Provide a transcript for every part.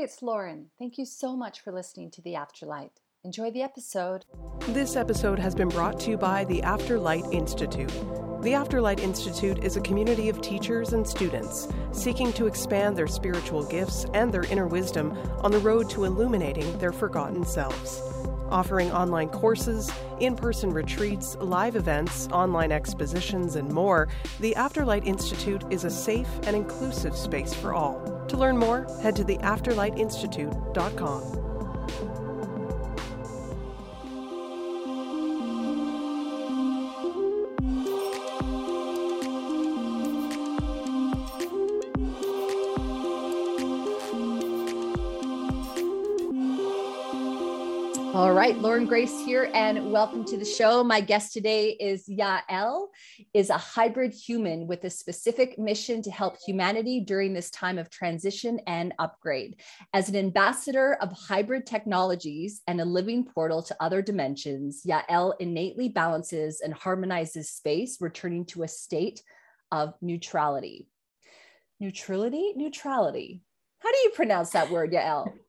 It's Lauren. Thank you so much for listening to The Afterlight. Enjoy the episode. This episode has been brought to you by the Afterlight Institute. The Afterlight Institute is a community of teachers and students seeking to expand their spiritual gifts and their inner wisdom on the road to illuminating their forgotten selves. Offering online courses, in person retreats, live events, online expositions, and more, the Afterlight Institute is a safe and inclusive space for all. To learn more, head to theafterlightinstitute.com. All right, Lauren Grace here, and welcome to the show. My guest today is Yael, is a hybrid human with a specific mission to help humanity during this time of transition and upgrade. As an ambassador of hybrid technologies and a living portal to other dimensions, Yael innately balances and harmonizes space, returning to a state of neutrality. Neutrality? Neutrality. How do you pronounce that word, Yael?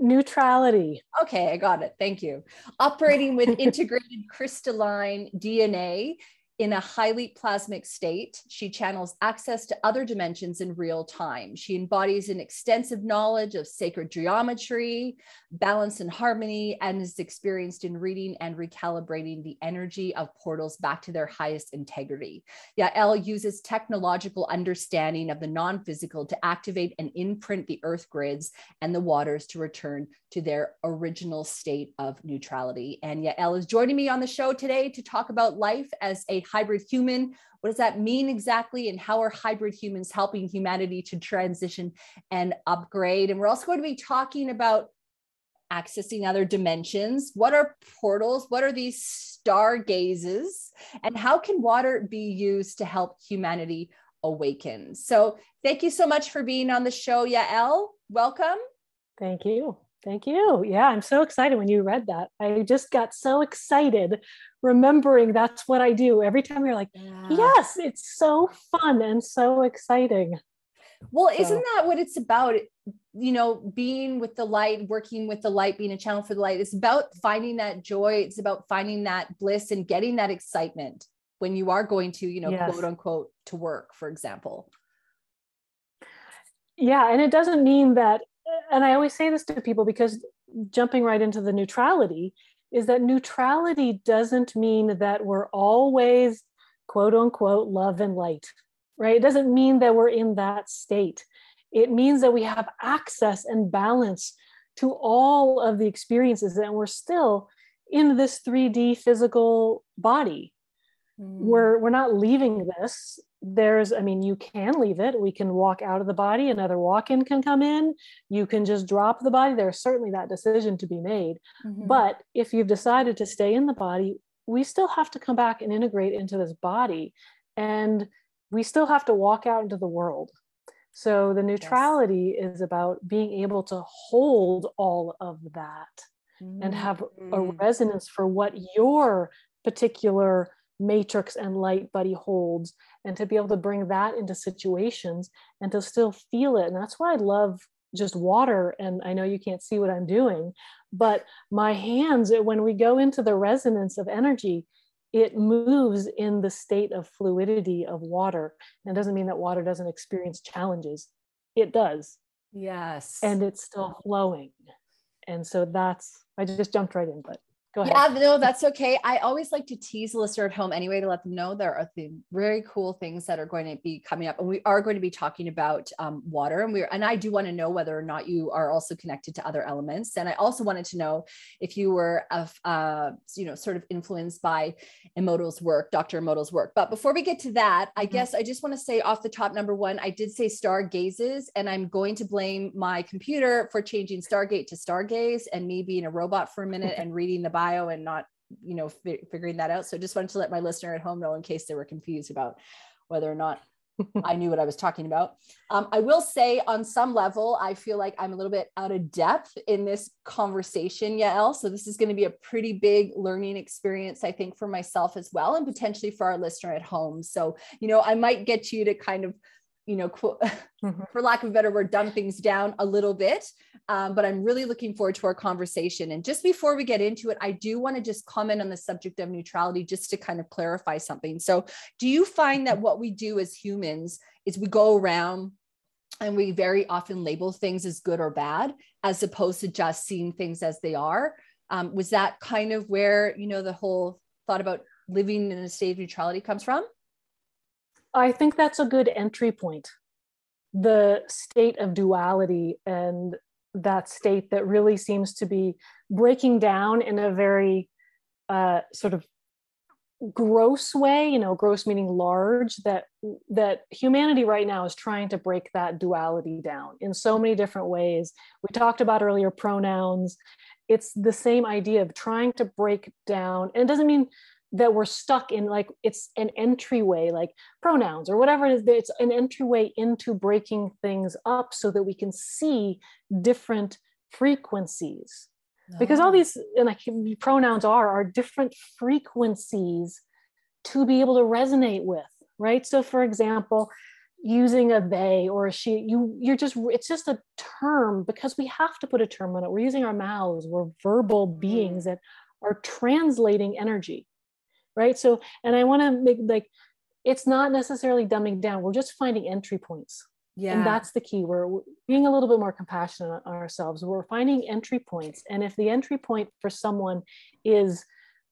neutrality. Okay, I got it. Thank you. Operating with integrated crystalline DNA in a highly plasmic state. She channels access to other dimensions in real time. She embodies an extensive knowledge of sacred geometry, balance and harmony, and is experienced in reading and recalibrating the energy of portals back to their highest integrity. Yael uses technological understanding of the non physical to activate and imprint the earth grids and the waters to return to their original state of neutrality. And Yael is joining me on the show today to talk about life as a hybrid human. What does that mean exactly? And how are hybrid humans helping humanity to transition and upgrade? And we're also going to be talking about accessing other dimensions. What are portals? What are these stargazes? And how can water be used to help humanity awaken? So, thank you so much for being on the show, Yael. Welcome. Thank you. Thank you. Yeah, I'm so excited when you read that. I just got so excited remembering that's what I do. Every time you're like, yeah. yes, it's so fun and so exciting. Well, so. isn't that what it's about? You know, being with the light, working with the light, being a channel for the light. It's about finding that joy. It's about finding that bliss and getting that excitement when you are going to, you know, yes. quote unquote, to work, for example. Yeah. And it doesn't mean that and I always say this to people because jumping right into the neutrality is that neutrality doesn't mean that we're always quote unquote love and light, right? It doesn't mean that we're in that state. It means that we have access and balance to all of the experiences and we're still in this 3D physical body. Mm. We're we're not leaving this there's i mean you can leave it we can walk out of the body another walk-in can come in you can just drop the body there's certainly that decision to be made mm-hmm. but if you've decided to stay in the body we still have to come back and integrate into this body and we still have to walk out into the world so the neutrality yes. is about being able to hold all of that mm-hmm. and have a mm. resonance for what your particular matrix and light body holds and to be able to bring that into situations and to still feel it. And that's why i love just water and i know you can't see what i'm doing but my hands when we go into the resonance of energy it moves in the state of fluidity of water. And it doesn't mean that water doesn't experience challenges. It does. Yes. And it's still flowing. And so that's i just jumped right in but Go ahead. Yeah, no, that's okay. I always like to tease the listener at home anyway to let them know there are the very cool things that are going to be coming up, and we are going to be talking about um, water. And we and I do want to know whether or not you are also connected to other elements. And I also wanted to know if you were of uh, you know sort of influenced by Emoto's work, Dr. Emoto's work. But before we get to that, I mm-hmm. guess I just want to say off the top, number one, I did say stargazes, and I'm going to blame my computer for changing Stargate to Stargaze and me being a robot for a minute and reading the bio and not you know fi- figuring that out so just wanted to let my listener at home know in case they were confused about whether or not I knew what I was talking about. Um, I will say, on some level, I feel like I'm a little bit out of depth in this conversation, Yael. So, this is going to be a pretty big learning experience, I think, for myself as well, and potentially for our listener at home. So, you know, I might get you to kind of you know, mm-hmm. for lack of a better word, dumb things down a little bit. Um, but I'm really looking forward to our conversation. And just before we get into it, I do want to just comment on the subject of neutrality just to kind of clarify something. So, do you find that what we do as humans is we go around and we very often label things as good or bad as opposed to just seeing things as they are? Um, was that kind of where, you know, the whole thought about living in a state of neutrality comes from? I think that's a good entry point. The state of duality and that state that really seems to be breaking down in a very uh, sort of gross way you know gross meaning large that that humanity right now is trying to break that duality down in so many different ways we talked about earlier pronouns it's the same idea of trying to break down and it doesn't mean that we're stuck in like it's an entryway like pronouns or whatever it is it's an entryway into breaking things up so that we can see different frequencies because all ah. these and like pronouns are are different frequencies to be able to resonate with right so for example using a they or a she you you're just it's just a term because we have to put a term on it we're using our mouths we're verbal beings mm. that are translating energy right? So and i want to make like it's not necessarily dumbing down. We're just finding entry points. Yeah. and that's the key. We're being a little bit more compassionate on ourselves. We're finding entry points. And if the entry point for someone is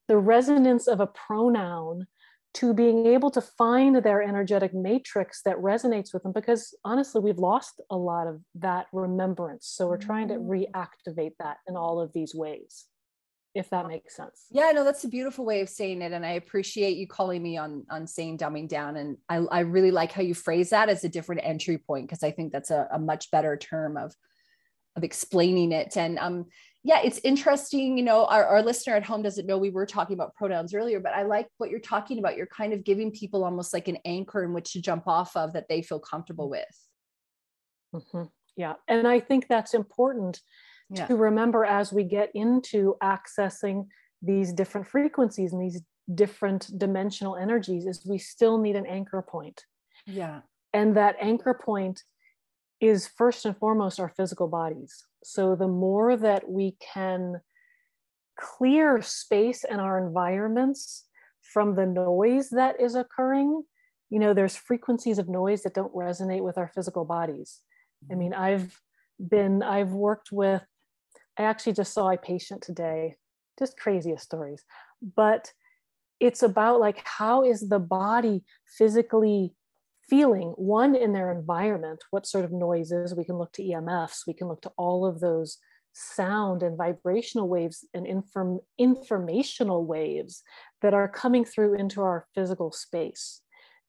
the resonance of a pronoun to being able to find their energetic matrix that resonates with them because honestly we've lost a lot of that remembrance. So we're trying to mm. reactivate that in all of these ways if that makes sense. Yeah, no, that's a beautiful way of saying it. And I appreciate you calling me on on saying dumbing down. And I, I really like how you phrase that as a different entry point because I think that's a, a much better term of of explaining it. And um, yeah, it's interesting. You know, our, our listener at home doesn't know we were talking about pronouns earlier, but I like what you're talking about. You're kind of giving people almost like an anchor in which to jump off of that they feel comfortable with. Mm-hmm. Yeah. And I think that's important yeah. to remember as we get into accessing these different frequencies and these different dimensional energies is we still need an anchor point. Yeah. And that anchor point is first and foremost our physical bodies. So the more that we can clear space in our environments from the noise that is occurring you know there's frequencies of noise that don't resonate with our physical bodies. I mm-hmm. mean i've been i've worked with I actually just saw a patient today, just craziest stories. But it's about like how is the body physically feeling one in their environment what sort of noises we can look to emfs we can look to all of those sound and vibrational waves and inform, informational waves that are coming through into our physical space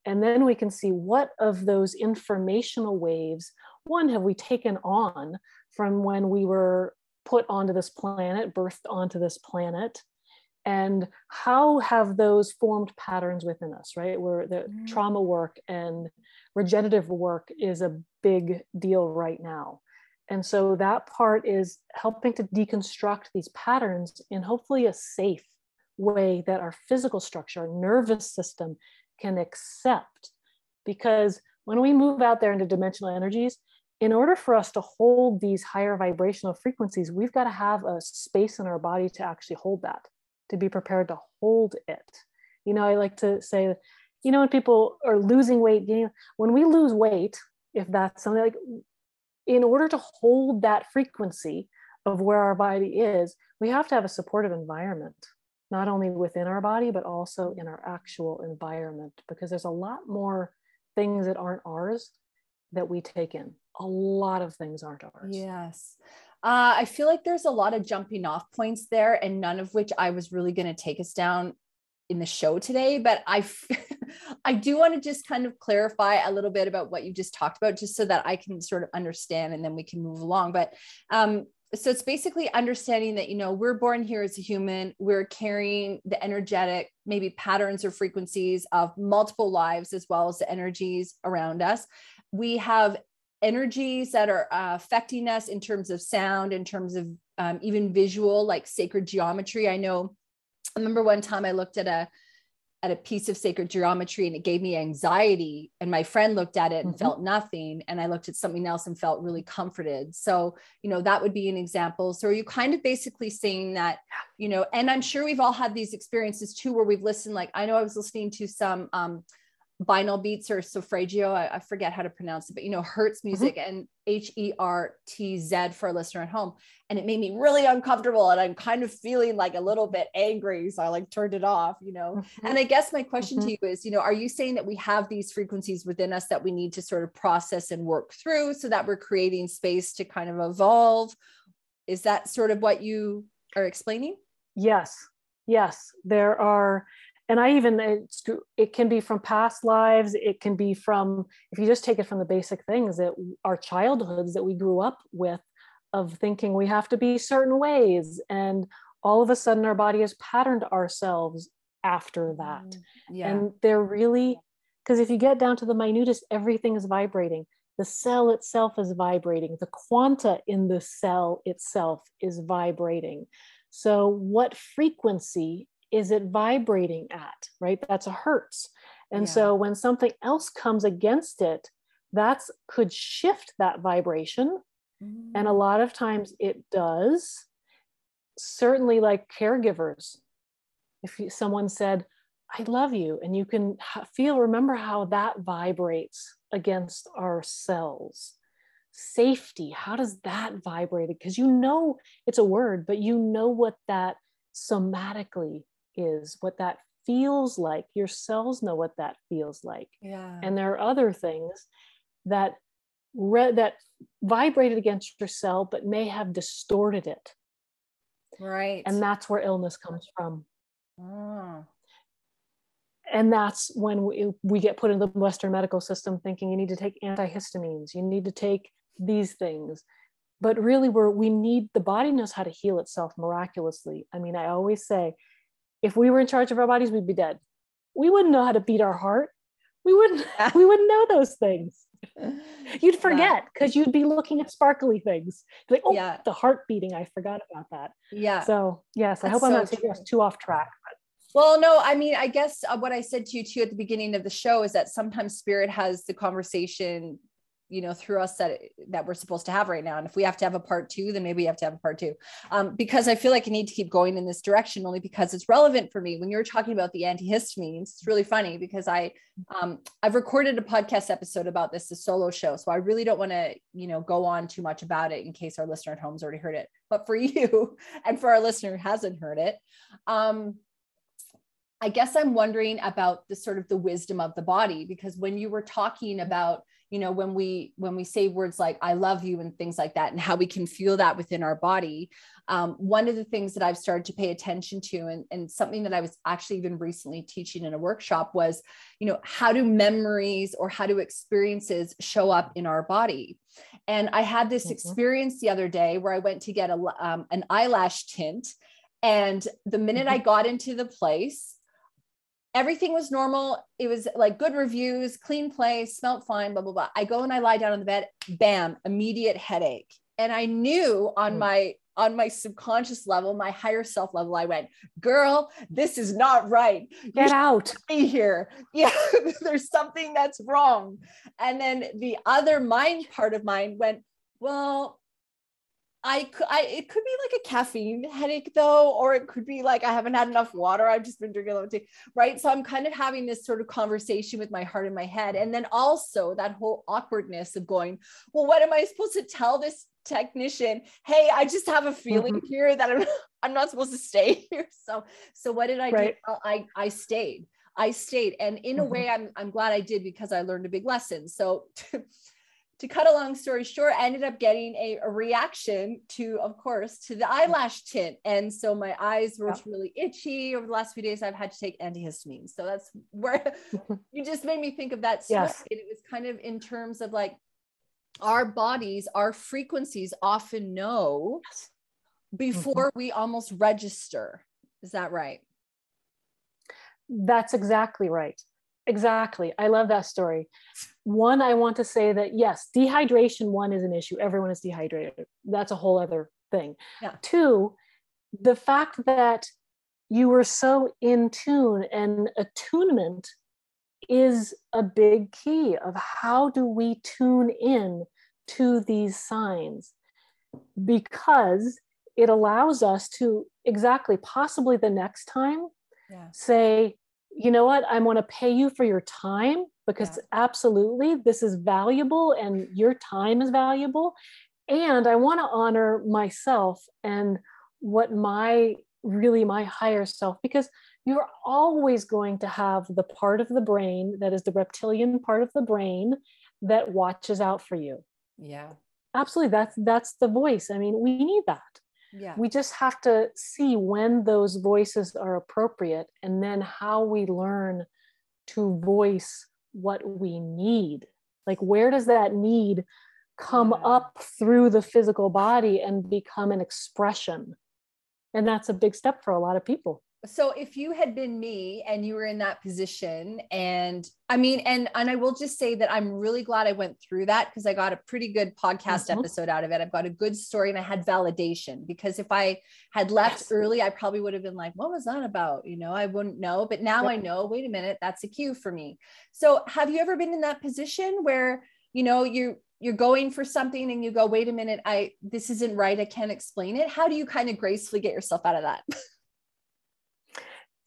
and then we can see what of those informational waves one have we taken on from when we were put onto this planet, birthed onto this planet, and how have those formed patterns within us, right? Where the mm. trauma work and regenerative work is a big deal right now. And so that part is helping to deconstruct these patterns in hopefully a safe way that our physical structure, our nervous system can accept. Because when we move out there into dimensional energies, in order for us to hold these higher vibrational frequencies, we've got to have a space in our body to actually hold that, to be prepared to hold it. You know, I like to say, you know, when people are losing weight, when we lose weight, if that's something like, in order to hold that frequency of where our body is, we have to have a supportive environment, not only within our body, but also in our actual environment, because there's a lot more things that aren't ours that we take in a lot of things aren't ours. Yes. Uh, I feel like there's a lot of jumping off points there, and none of which I was really going to take us down in the show today. But I, I do want to just kind of clarify a little bit about what you just talked about, just so that I can sort of understand, and then we can move along. But um, so it's basically understanding that you know we're born here as a human we're carrying the energetic maybe patterns or frequencies of multiple lives as well as the energies around us we have energies that are uh, affecting us in terms of sound, in terms of um, even visual, like sacred geometry. I know, I remember one time I looked at a at a piece of sacred geometry and it gave me anxiety. And my friend looked at it and mm-hmm. felt nothing. And i looked at something else and felt really comforted. So you know that would be an example. So are you kind of basically saying that you know and i'm sure we've all had these experiences too where we've listened like i know i was listening to some um binaural beats or solfeggio I, I, forget how to pronounce it but you know hertz mm-hmm. music mm-hmm. and h-e-r-t-z for a listener at home and it made me really uncomfortable and i'm kind of feeling like a little bit angry so i like turned it off you know mm-hmm. and i guess my question mm-hmm. to you is you know are you saying that we have these frequencies within us that we need to sort of process and work through so that we're creating space to kind of evolve is that sort of what you are explaining yes yes there are and I even it's, it can be from past lives. It can be from if you just take it from the basic things that our childhoods that we grew up with, of thinking we have to be certain ways, and all of a sudden our body has patterned ourselves after that. Mm, yeah. And they're really because if you get down to the minutest, everything is vibrating. The cell itself is vibrating. The quanta in the cell itself is vibrating. So, what frequency is it vibrating at, right? That's a hertz. And yeah. so when something else comes against it, that's could shift that vibration. Mm. And a mm. lot of times it does. Certainly, like caregivers, if you, someone said, I love you, and you can feel, remember how that vibrates against our cells. Safety, how does that vibrate? Because you know it's a word, but you know what that somatically is, what that feels like. Your cells know what that feels like. Yeah. And there are other things that re- that vibrated against your cell, but may have distorted it. Right. And that's where illness comes from. Oh. And that's when we, we get put in the Western medical system thinking you need to take antihistamines, you need to take these things. But really, we're, we need the body knows how to heal itself miraculously. I mean, I always say if we were in charge of our bodies, we'd be dead. We wouldn't know how to beat our heart. We wouldn't, we wouldn't know those things. You'd forget because yeah. you'd be looking at sparkly things. Like, oh, yeah. the heart beating. I forgot about that. Yeah. So yes, That's I hope I'm not taking us too off track. Well, no, I mean, I guess uh, what I said to you too at the beginning of the show is that sometimes spirit has the conversation you know through us that that we're supposed to have right now. And if we have to have a part two then maybe we have to have a part two. Um, because i feel like i need to keep going in this direction only because it's relevant for me. When you're talking about the antihistamines it's really funny because i um, i've recorded a podcast episode about this a solo show. So i really don't want to you know go on too much about it in case our listener at home's already heard it. But for you and for our listener who hasn't heard it um, I guess I'm wondering about the sort of the wisdom of the body because when you were talking about you know when we when we say words like i love you and things like that and how we can feel that within our body um, one of the things that i've started to pay attention to and, and something that i was actually even recently teaching in a workshop was you know how do memories or how do experiences show up in our body and i had this mm-hmm. experience the other day where i went to get a, um, an eyelash tint and the minute mm-hmm. i got into the place everything was normal. It was like good reviews, clean place, smelled fine, blah, blah, blah. I go and I lie down on the bed, bam, immediate headache. And I knew on mm. my on my subconscious level, my higher self level, I went, girl, this is not right. Get out. Be here. Yeah, there's something that's wrong. And then the other mind part of mine went, well, I could, I, it could be like a caffeine headache though, or it could be like I haven't had enough water. I've just been drinking a lot of tea, right? So I'm kind of having this sort of conversation with my heart and my head. And then also that whole awkwardness of going, well, what am I supposed to tell this technician? Hey, I just have a feeling mm-hmm. here that I'm, I'm not supposed to stay here. So, so what did I right. do? I, I stayed. I stayed. And in mm-hmm. a way, I'm, I'm glad I did because I learned a big lesson. So to cut a long story short, I ended up getting a, a, reaction to, of course, to the eyelash tint. And so my eyes were yeah. really itchy. Over the last few days, I've had to take antihistamines. So that's where you just made me think of that. Yes. It was kind of in terms of like our bodies, our frequencies often know before mm-hmm. we almost register. Is that right? That's exactly right. Exactly. I love that story. One, I want to say that yes, dehydration, one is an issue. Everyone is dehydrated. That's a whole other thing. Yeah. Two, the fact that you were so in tune and attunement is a big key of how do we tune in to these signs because it allows us to exactly possibly the next time yeah. say you know what i want to pay you for your time because yeah. absolutely this is valuable and your time is valuable. And i want to honor myself and what my really my higher self because you're always going to have the part of the brain that is the reptilian part of the brain that watches out for you. Yeah. Absolutely that's that's the voice. I mean we need that. Yeah. We just have to see when those voices are appropriate and then how we learn to voice what we need. Like where does that need come up through the physical body and become an expression? And that's a big step for a lot of people so if you had been me and you were in that position and i mean and and i will just say that i'm really glad i went through that because i got a pretty good podcast mm-hmm. episode out of it i've got a good story and i had validation because if i had left yes. early i probably would have been like what was that about you know i wouldn't know but now yep. i know wait a minute that's a cue for me so have you ever been in that position where you know you you're going for something and you go wait a minute i this isn't right i can't explain it how do you kind of gracefully get yourself out of that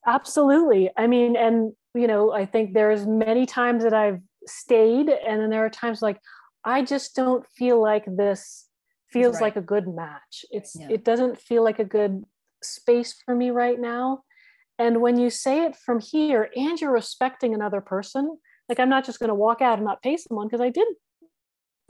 absolutely i mean and you know i think there's many times that i've stayed and then there are times like i just don't feel like this feels right. like a good match it's yeah. it doesn't feel like a good space for me right now and when you say it from here and you're respecting another person like i'm not just going to walk out and not pay someone because i did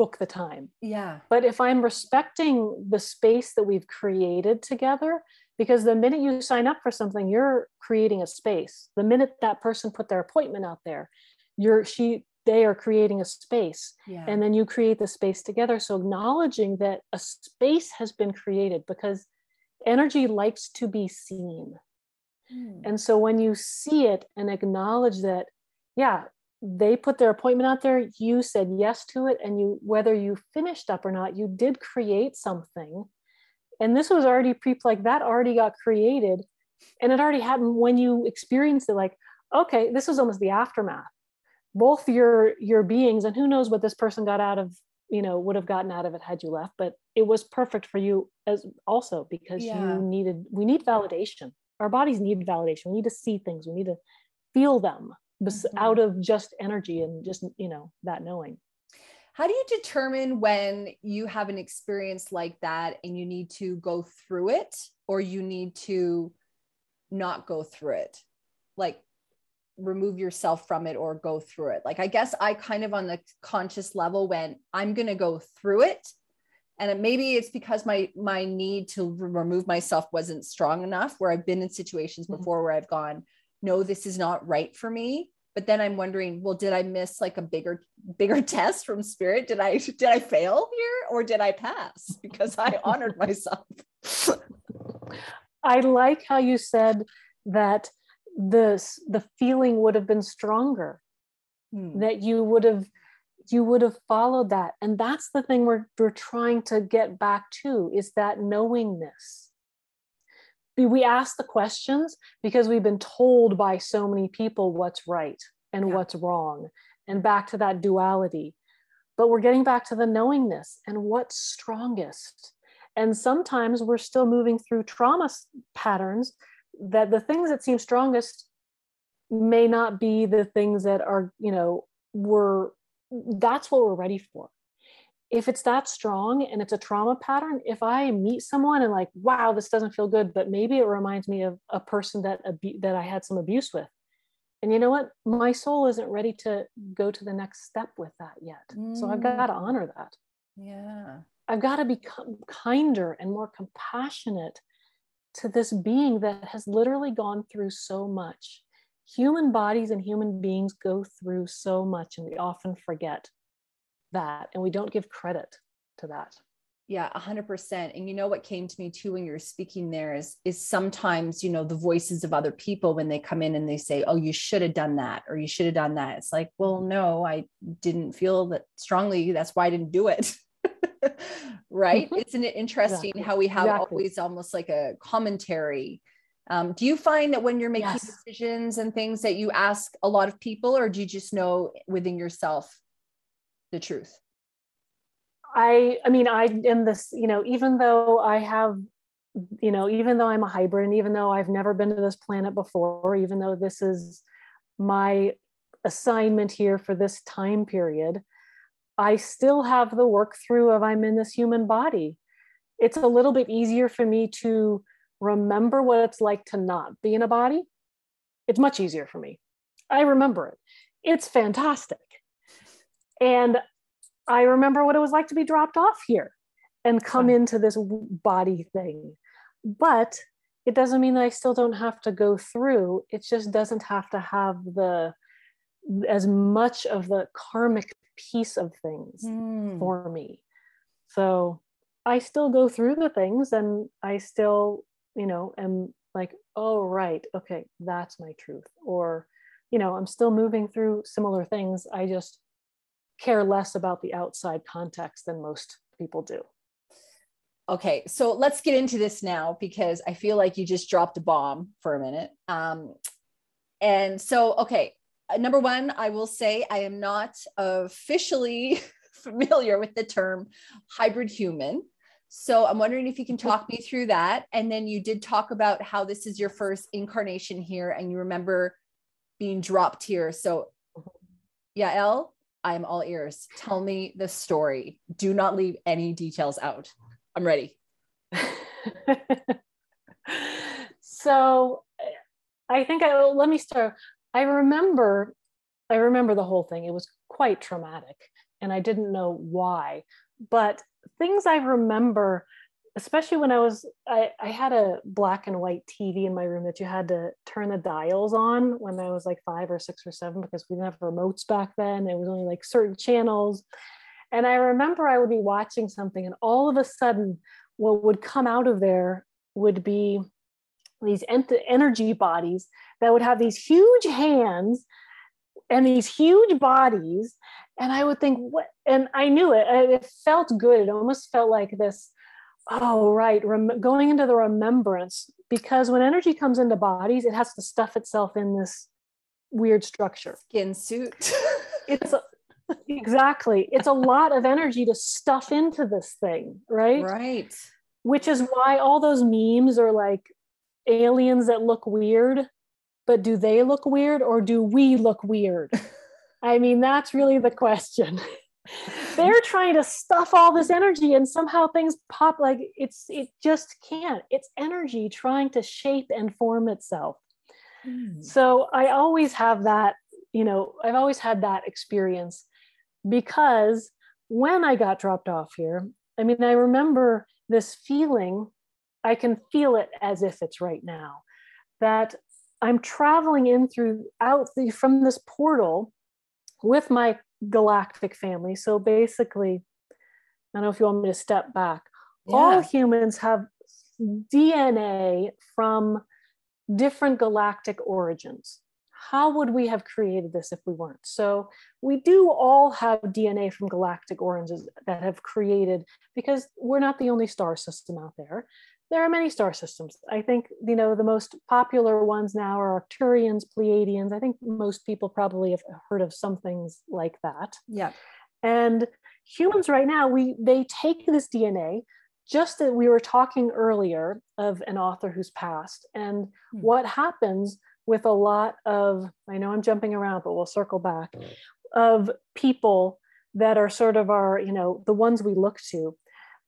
book the time. Yeah. But if I'm respecting the space that we've created together, because the minute you sign up for something, you're creating a space. The minute that person put their appointment out there, you're she they are creating a space. Yeah. And then you create the space together. So acknowledging that a space has been created because energy likes to be seen. Hmm. And so when you see it and acknowledge that, yeah, they put their appointment out there you said yes to it and you whether you finished up or not you did create something and this was already pre like that already got created. And it already happened when you experienced it like okay this was almost the aftermath. Both your your beings and who knows what this person got out of you know would have gotten out of it had you left but it was perfect for you as also because yeah. you needed we need validation. Our bodies need validation. We need to see things. We need to feel them mm-hmm. out of just energy and just you know that knowing how do you determine when you have an experience like that and you need to go through it or you need to not go through it? Like remove yourself from it or go through it. Like i guess i kind of on the conscious level when i'm going to go through it. And it, maybe it's because my my need to remove myself wasn't strong enough where i've been in situations mm-hmm. before where i've gone no this is not right for me but then i'm wondering well did i miss like a bigger bigger test from spirit? Did i did i fail here or did i pass? Because i honored myself. I like how you said that this the feeling would have been stronger. Hmm. that you would have you would have followed that. And that's the thing we're, we're trying to get back to is that knowingness we ask the questions because we've been told by so many people what's right and yeah. what's wrong and back to that duality. But we're getting back to the knowingness and what's strongest. And sometimes we're still moving through trauma patterns that the things that seem strongest may not be the things that are you know we're that's what we're ready for if it's that strong and it's a trauma pattern, if I meet someone and like, wow, this doesn't feel good, but maybe it reminds me of a person that abu- that I had some abuse with, and you know what, my soul isn't ready to go to the next step with that yet. Mm. So I've got to mm. honor that. Yeah, I've got to become kinder and more compassionate to this being that has literally gone through so much. Human bodies and human beings go through so much, and we often forget that and we don't give credit to that. Yeah 100% and you know what came to me too when you were speaking there is is sometimes you know the voices of other people when they come in and they say oh you should have done that or you should have done that. It's like well no i didn't feel that strongly. That's why i didn't do it. Right? Isn't it interesting exactly. how we have exactly. always almost like a commentary? Um, do you find that when you're making Yes. decisions and things that you ask a lot of people, or do you just know within yourself the truth? I I mean I am this, you know, even though I have you know, even though I'm a hybrid and even though I've never been to this planet before, even though this is my assignment here for this time period, I still have the work through of I'm in this human body. It's a little bit easier for me to remember what it's like to not be in a body. It's much easier for me. I remember it. It's fantastic. And I remember what it was like to be dropped off here and come Wow. into this body thing. But it doesn't mean that I still don't have to go through. It just doesn't have to have the as much of the karmic piece of things Hmm. for me. So I still go through the things and I still, you know, am like, oh, right, okay, that's my truth. Or, you know, I'm still moving through similar things. I just care less about the outside context than most people do. Okay, so let's get into this now because I feel like you just dropped a bomb for a minute. Um, and so, okay, uh, number one, I will say I am not officially familiar with the term hybrid human. So I'm wondering if you can talk me through that. And then you did talk about how this is your first incarnation here and you remember being dropped here. So, Yael, I'm all ears. Tell me the story. Do not leave any details out. I'm ready. so I think I let me start. I remember I remember the whole thing. It was quite traumatic and I didn't know why. But things I remember, especially when I was I, I had a black and white TV in my room that you had to turn the dials on when I was like five or six or seven because we didn't have remotes back then. It was only like certain channels. And I remember I would be watching something, and all of a sudden, what would come out of there would be these ent- energy bodies that would have these huge hands and these huge bodies. And I would think, what? And I knew it. It felt good. It almost felt like this. Oh, right. Rem- going into the remembrance, because when energy comes into bodies, it has to stuff itself in this weird structure Skin suit. it's a, exactly it's a lot of energy to stuff into this thing right? right. which is why all those memes are like aliens that look weird but do they look weird or do we look weird i mean that's really the question they're trying to stuff all this energy and somehow things pop like it's it just can't. It's energy trying to shape and form itself. Hmm. So I always have that, you know, I've always had that experience because when I got dropped off here, I mean, I remember this feeling, I can feel it as if it's right now, that I'm traveling in through out the, from this portal with my galactic family. So basically, I don't know if you want me to step back. All humans have DNA from different galactic origins. How would we have created this if we weren't? So, we do all have DNA from galactic origins that have created, because we're not the only star system out there. There are many star systems. I think, you know, the most popular ones now are Arcturians, Pleiadians. I think most people probably have heard of some things like that Yeah. and humans right now we they take this dna just that we were talking earlier of an author who's passed and Hmm. what happens with a lot of i know i'm jumping around but we'll circle back of people that are sort of our you know the ones we look to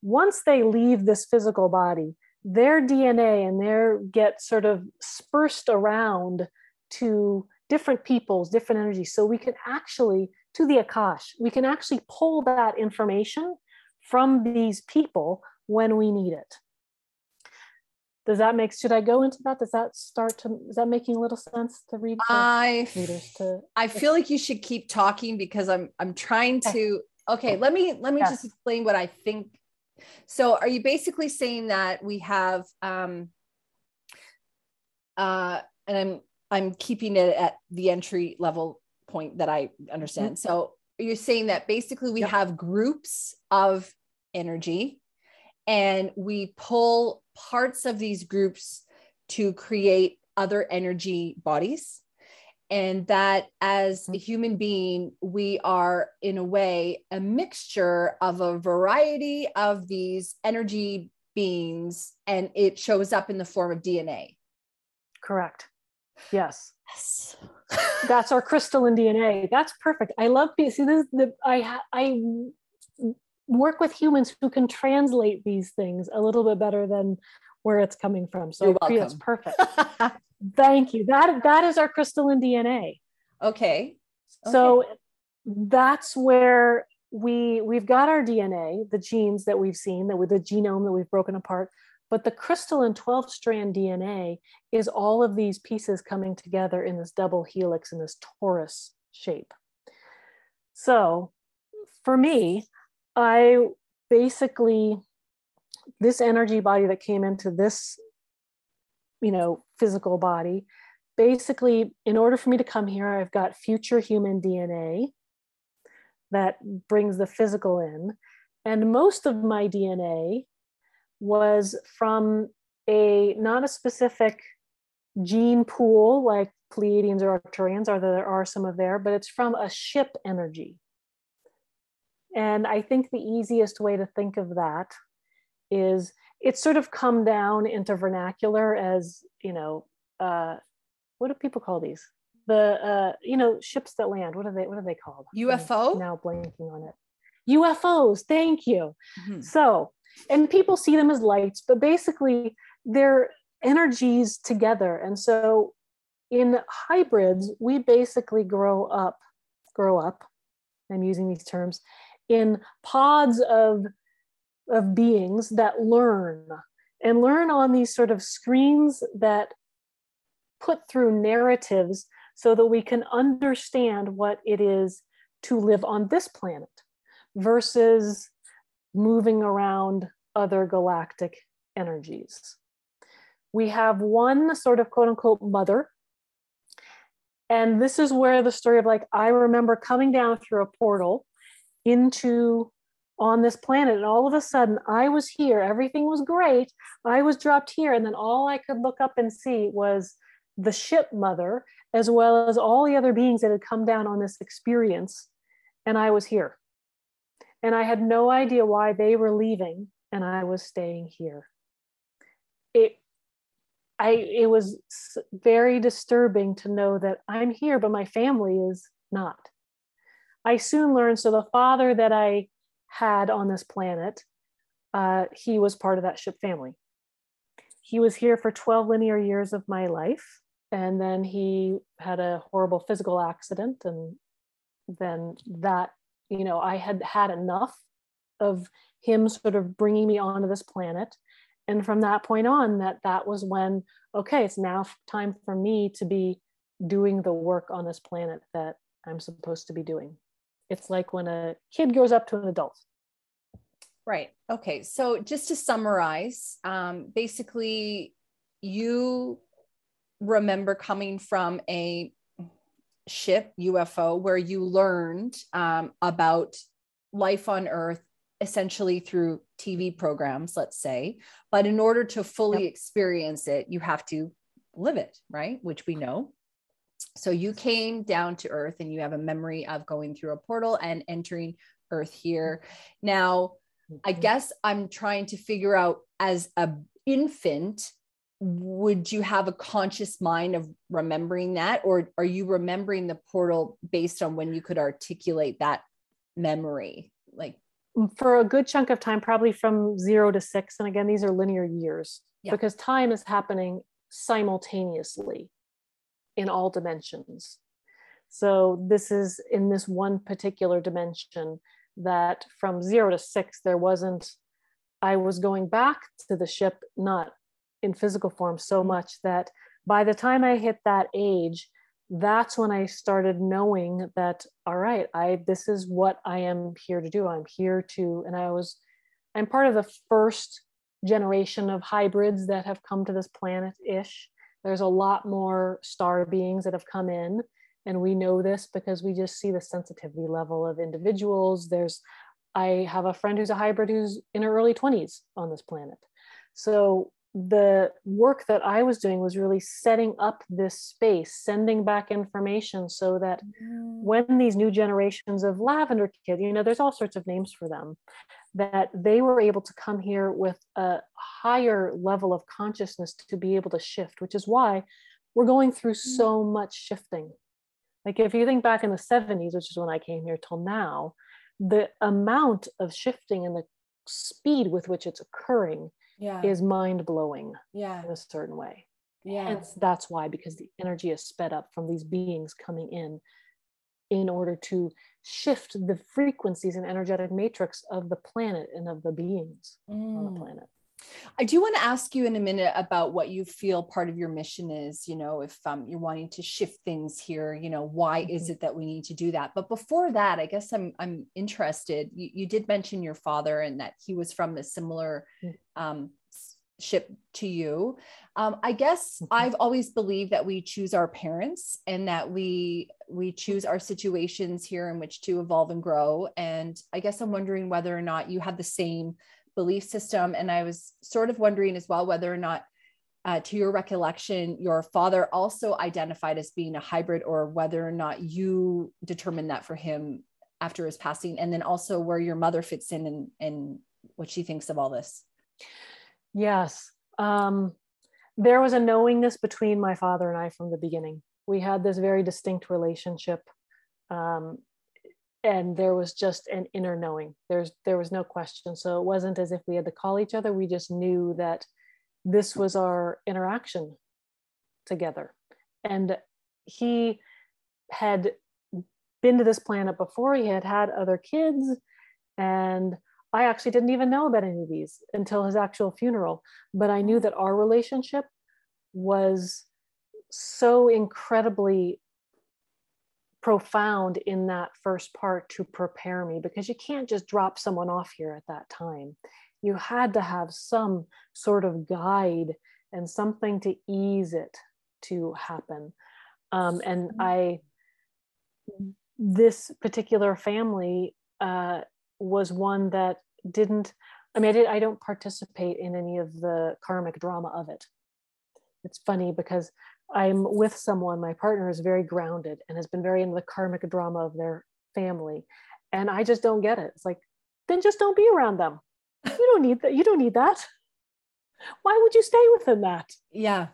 once they leave this physical body their dna and their get sort of dispersed around to different peoples different energies so we can actually to the akash we can actually pull that information from these people when we need it does that make should i go into that does that start to is that making a little sense to read to I readers to I feel like you should keep talking because I'm I'm trying to okay, let me let me Yes. just explain what I think. So are you basically saying that we have um uh and I'm I'm keeping it at the entry level point that I understand. So you're saying that basically we Yep. have groups of energy and we pull parts of these groups to create other energy bodies and that as a mm-hmm. human being we are in a way a mixture of a variety of these energy beings and it shows up in the form of dna correct. Yes. Yes. That's our crystalline dna that's perfect. I love see this is the i i work with humans who can translate these things a little bit better than where it's coming from. So it's perfect Thank you. That that is our crystalline DNA. Okay. So that's where we we've got our DNA, the genes that we've seen, that with the genome that we've broken apart. But the crystalline 12 strand DNA is all of these pieces coming together in this double helix in this torus shape. So for me, I basically, this energy body that came into this you know physical body. Basically in order for me to come here i've got future human dna that brings the physical in. And most of my dna was from a not a specific gene pool like pleiadians or arcturians or there are some of there but it's from a ship energy. And i think the easiest way to think of that is it's sort of come down into vernacular as you know uh, what do people call these? The uh, you know ships that land what are they what are they called? Ufo I'm now blanking on it. Ufos thank you. Mm-hmm. so and people see them as lights but basically they're energies together. And so in hybrids we basically grow up grow up i'm using these terms in pods of of beings that learn and learn on these sort of screens that put through narratives so that we can understand what it is to live on this planet versus moving around other galactic energies. We have one sort of quote unquote mother. And this is where the story of like, I remember coming down through a portal into on this planet. And all of a sudden, I was here. Everything was great. I was dropped here. And then all I could look up and see was the ship mother, as well as all the other beings that had come down on this experience. And I was here. And I had no idea why they were leaving and I was staying here. It I it was very disturbing to know that I'm here, but my family is not. I soon learned so the father that I had on this planet, uh, he was part of that ship family. He was here for 12 linear years of my life. And then he had a horrible physical accident. And then that, you know, I had had enough of him sort of bringing me onto this planet. And from that point on, that that was when, okay, it's now time for me to be doing the work on this planet that I'm supposed to be doing. It's like when a kid grows up to an adult. Right. Okay. So just to summarize, um, basically, you remember coming from a ship UFO where you learned um, about life on Earth essentially through TV programs, let's say. But in order to fully yep. experience it, you have to live it, right? Which we know. So you came down to Earth and you have a memory of going through a portal and entering Earth here. Now, I mm-hmm. guess I'm trying to figure out as a infant, would you have a conscious mind of remembering that, or are you remembering the portal based on when you could articulate that memory? Like for a good chunk of time, probably from zero to six. And again, these are linear years yeah. because time is happening simultaneously in all dimensions. So this is in this one particular dimension that from zero to six, there wasn't, I was going back to the ship, not in physical form so much that by the time I hit that age, that's when I started knowing that, all right, I, this is what I am here to do. I'm here to, and I was, I'm part of the first generation of hybrids that have come to this planet ish. There's a lot more star beings that have come in. And we know this because we just see the sensitivity level of individuals. There's, I have a friend who's a hybrid who's in her early 20s on this planet. So the work that I was doing was really setting up this space, sending back information so that when these new generations of lavender kids, you know, there's all sorts of names for them, that they were able to come here with a higher level of consciousness to be able to shift, which is why we're going through mm. so much shifting. Like if you think back in the 70s, which is when I came here till now, the amount of shifting and the speed with which it's occurring yeah. is mind blowing yeah. in a certain way. Yeah. And that's why, because the energy is sped up from these beings coming in in order to shift the frequencies and energetic matrix of the planet and of the beings mm. on the mm. planet. I do want to ask you in a minute about what you feel part of your mission is. You know, if um, you're wanting to shift things here, you know, why mm-hmm. is it that we need to do that? But before that, I guess I'm I'm interested. You, you did mention your father and that he was from a similar mm. um, ship to you. Um, I guess mm-hmm. I've always believed that we choose our parents and that we we choose our situations here in which to evolve and grow. And I guess I'm wondering whether or not you have the same belief system. And I was sort of wondering as well whether or not, uh, to your recollection, your father also identified as being a hybrid, or whether or not you determined that for him after his passing, and then also where your mother fits in and, and what she thinks of all this. Yes. Um, there was a knowingness between my father and I from the beginning. We had this very distinct relationship. Um, and there was just an inner knowing. There's there was no question. So it wasn't as if we had to call each other. We just knew that this was our interaction together. And he had been to this planet before. He had had other kids. And i actually didn't even know about any of these until his actual funeral. But i knew that our relationship was so incredibly profound in that first part to prepare me because you can't just drop someone off here at that time. You had to have some sort of guide and something to ease it to happen. Um, and mm-hmm. I, this particular family uh, was one that didn't, I mean, I, did, I don't participate in any of the karmic drama of it. It's funny because I'm with someone, my partner is very grounded and has been very in the karmic drama of their family. And I just don't get it. It's like, then just don't be around them. You don't need that. You don't need that. Why would you stay within that? Yeah.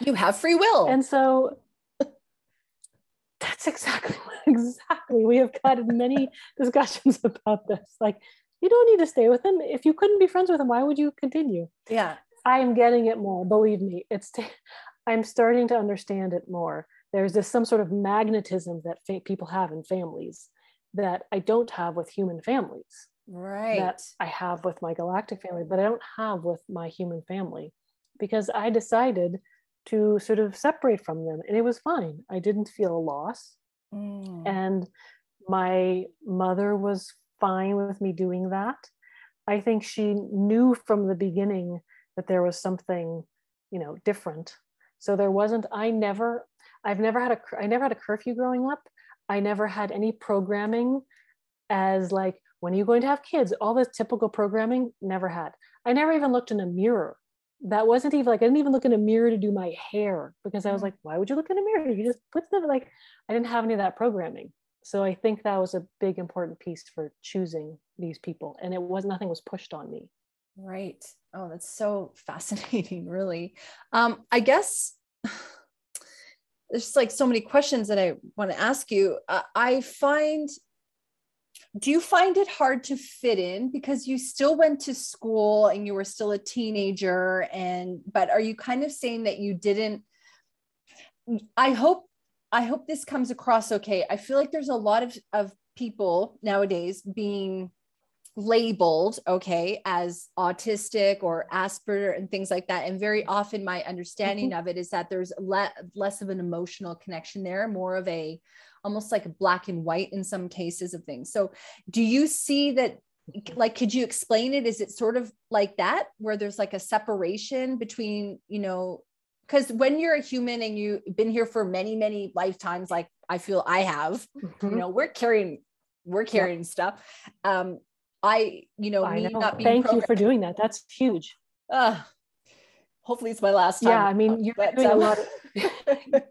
You have free will. And so that's exactly exactly. We have had many discussions about this. Like, you don't need to stay with them. If you couldn't be friends with them, why would you continue? Yeah. I am getting it more. Believe me, it's. T- I'm starting to understand it more. There's this some sort of magnetism that fa- people have in families that I don't have with human families. Right. That I have with my galactic family, but I don't have with my human family because I decided to sort of separate from them and it was fine. I didn't feel a loss. Mm. And my mother was fine with me doing that. I think she knew from the beginning that there was something, you know, different so there wasn't, I never, I've never had a, I never had a curfew growing up. I never had any programming as like, when are you going to have kids? All this typical programming, never had. I never even looked in a mirror. That wasn't even like, I didn't even look in a mirror to do my hair because I was mm. like, why would you look in a mirror? You just put the, like, I didn't have any of that programming. So I think that was a big important piece for choosing these people. And it was, nothing was pushed on me. Right. Oh, that's so fascinating, really. Um, I guess there's like so many questions that I want to ask you. Uh, I find, do you find it hard to fit in because you still went to school and you were still a teenager? And, but are you kind of saying that you didn't? I hope, I hope this comes across okay. I feel like there's a lot of, of people nowadays being labeled okay as autistic or asperger and things like that and very often my understanding mm-hmm. of it is that there's le- less of an emotional connection there more of a almost like a black and white in some cases of things so do you see that like could you explain it is it sort of like that where there's like a separation between you know because when you're a human and you've been here for many many lifetimes like i feel i have mm-hmm. you know we're carrying we're carrying yep. stuff um I, you know, I know. Thank you for doing that. That's huge. Uh, hopefully it's my last time. Yeah, I mean, you're but, doing um, a lot of.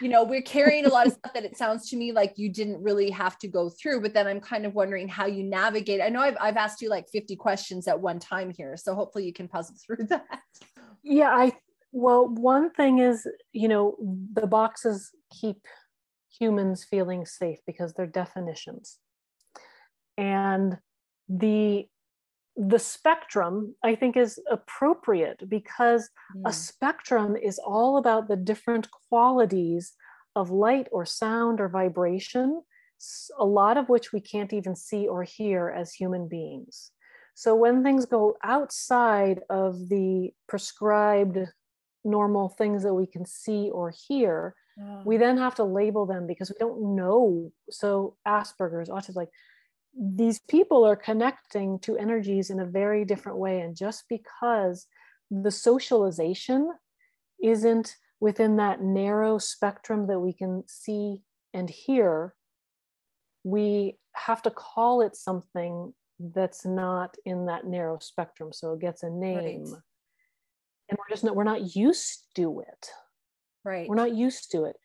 you know, we're carrying a lot of stuff that it sounds to me like you didn't really have to go through, but then I'm kind of wondering how you navigate. I know I've, I've asked you like 50 questions at one time here, so hopefully you can puzzle through that. Yeah, I, well, one thing is, you know, the boxes keep humans feeling safe because they're definitions. And the the spectrum i think is appropriate because mm. a spectrum is all about the different qualities of light or sound or vibration a lot of which we can't even see or hear as human beings so when things go outside of the prescribed normal things that we can see or hear yeah. we then have to label them because we don't know so asperger's autism like these people are connecting to energies in a very different way. And just because the socialization isn't within that narrow spectrum that we can see and hear, we have to call it something that's not in that narrow spectrum. So it gets a name. Right. And we're just not, we're not used to it. Right. We're not used to it.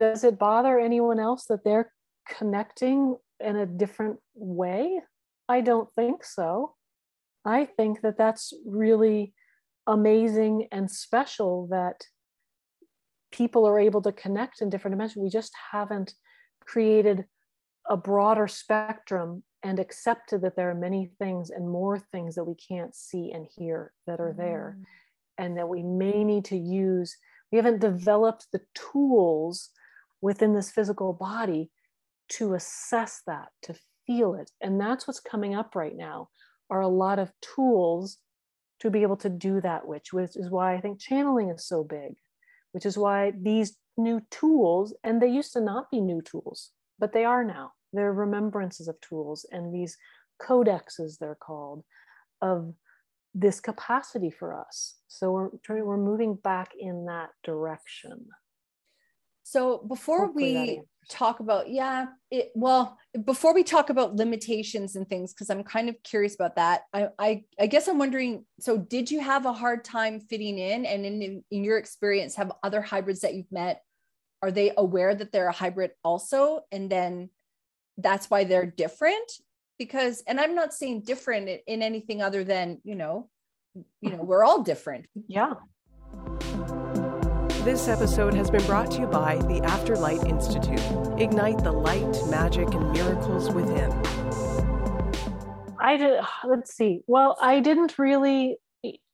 Does it bother anyone else that they're connecting in a different way? I don't think so. I think that that's really amazing and special that people are able to connect in different dimensions. We just haven't created a broader spectrum and accepted that there are many things and more things that we can't see and hear that are there mm. and that we may need to use. We haven't developed the tools within this physical body to assess that, to feel it. And that's what's coming up right now are a lot of tools to be able to do that, which, which is why I think channeling is so big, which is why these new tools, and they used to not be new tools, but they are now. They're remembrances of tools and these codexes, they're called, of this capacity for us. So we're we're moving back in that direction. So before Hopefully we talk about yeah it well before we talk about limitations and things because i'm kind of curious about that I, I, I guess i'm wondering so did you have a hard time fitting in? And in in your experience have other hybrids that you've met are they aware that they're a hybrid also? And then that's why they're different? Because and i'm not saying different in anything other than you know you know we're all different. Yeah this episode has been brought to you by the Afterlight Institute. Ignite the light, magic, and miracles within. I did, let's see. Well, I didn't really,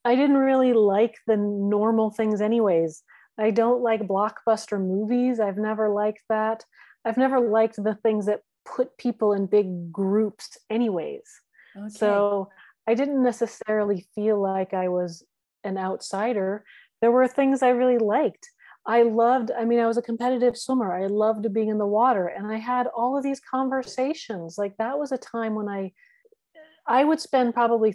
I didn't really like the normal things, anyways. I don't like blockbuster movies. I've never liked that. I've never liked the things that put people in big groups, anyways. Okay. So I didn't necessarily feel like I was an outsider there were things I really liked. I loved, I mean, I was a competitive swimmer. I loved being in the water and I had all of these conversations. Like that was a time when I I would spend probably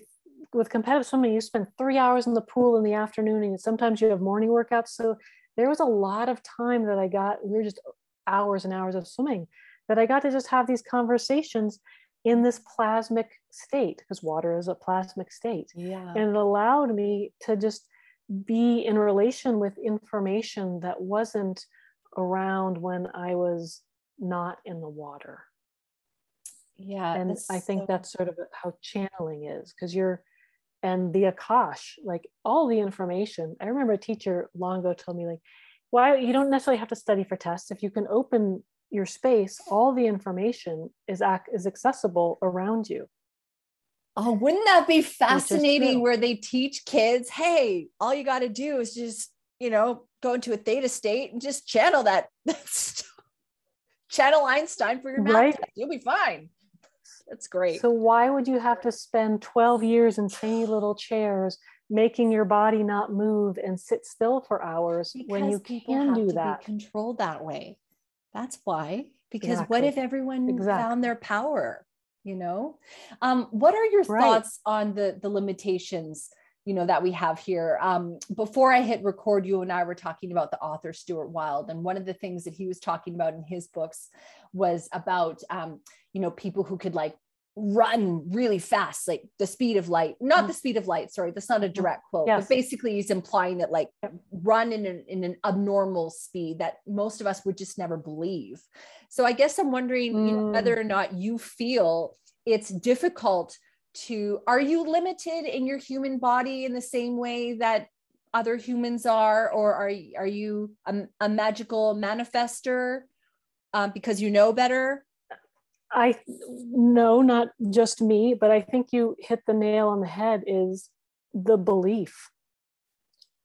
with competitive swimming, you spend three hours in the pool in the afternoon and sometimes you have morning workouts. So there was a lot of time that I got, we were just hours and hours of swimming, that I got to just have these conversations in this plasmic state because water is a plasmic state. Yeah. And it allowed me to just be in relation with information that wasn't around when I was not in the water. Yeah. And I think so... that's sort of how channeling is because you're, and the Akash, like all the information. I remember a teacher long ago told me, like, why you don't necessarily have to study for tests. If you can open your space, all the information is, ac- is accessible around you. Oh, wouldn't that be fascinating where they teach kids, hey, all you got to do is just, you know, go into a theta state and just channel that. channel Einstein for your math right? test. You'll be fine. That's great. So why would you have to spend 12 years in tiny little chairs making your body not move and sit still for hours because when you can do that? controlled that way. That's why. Because exactly. what if everyone exactly. found their power? You know um, what are your right. thoughts on the the limitations you know that we have here um, before i hit record you and i were talking about the author stuart wilde and one of the things that he was talking about in his books was about um, you know people who could like run really fast, like the speed of light, not mm-hmm. the speed of light. Sorry, that's not a mm-hmm. direct quote, yes. but basically he's implying that like run in an, in an abnormal speed that most of us would just never believe. So I guess I'm wondering mm. you know, whether mm. or not you feel it's difficult to, are you limited in your human body in the same way that other humans are, or are, are you a, a magical manifester um, because you know better? I no, not just me, but I think you hit the nail on the head is the belief.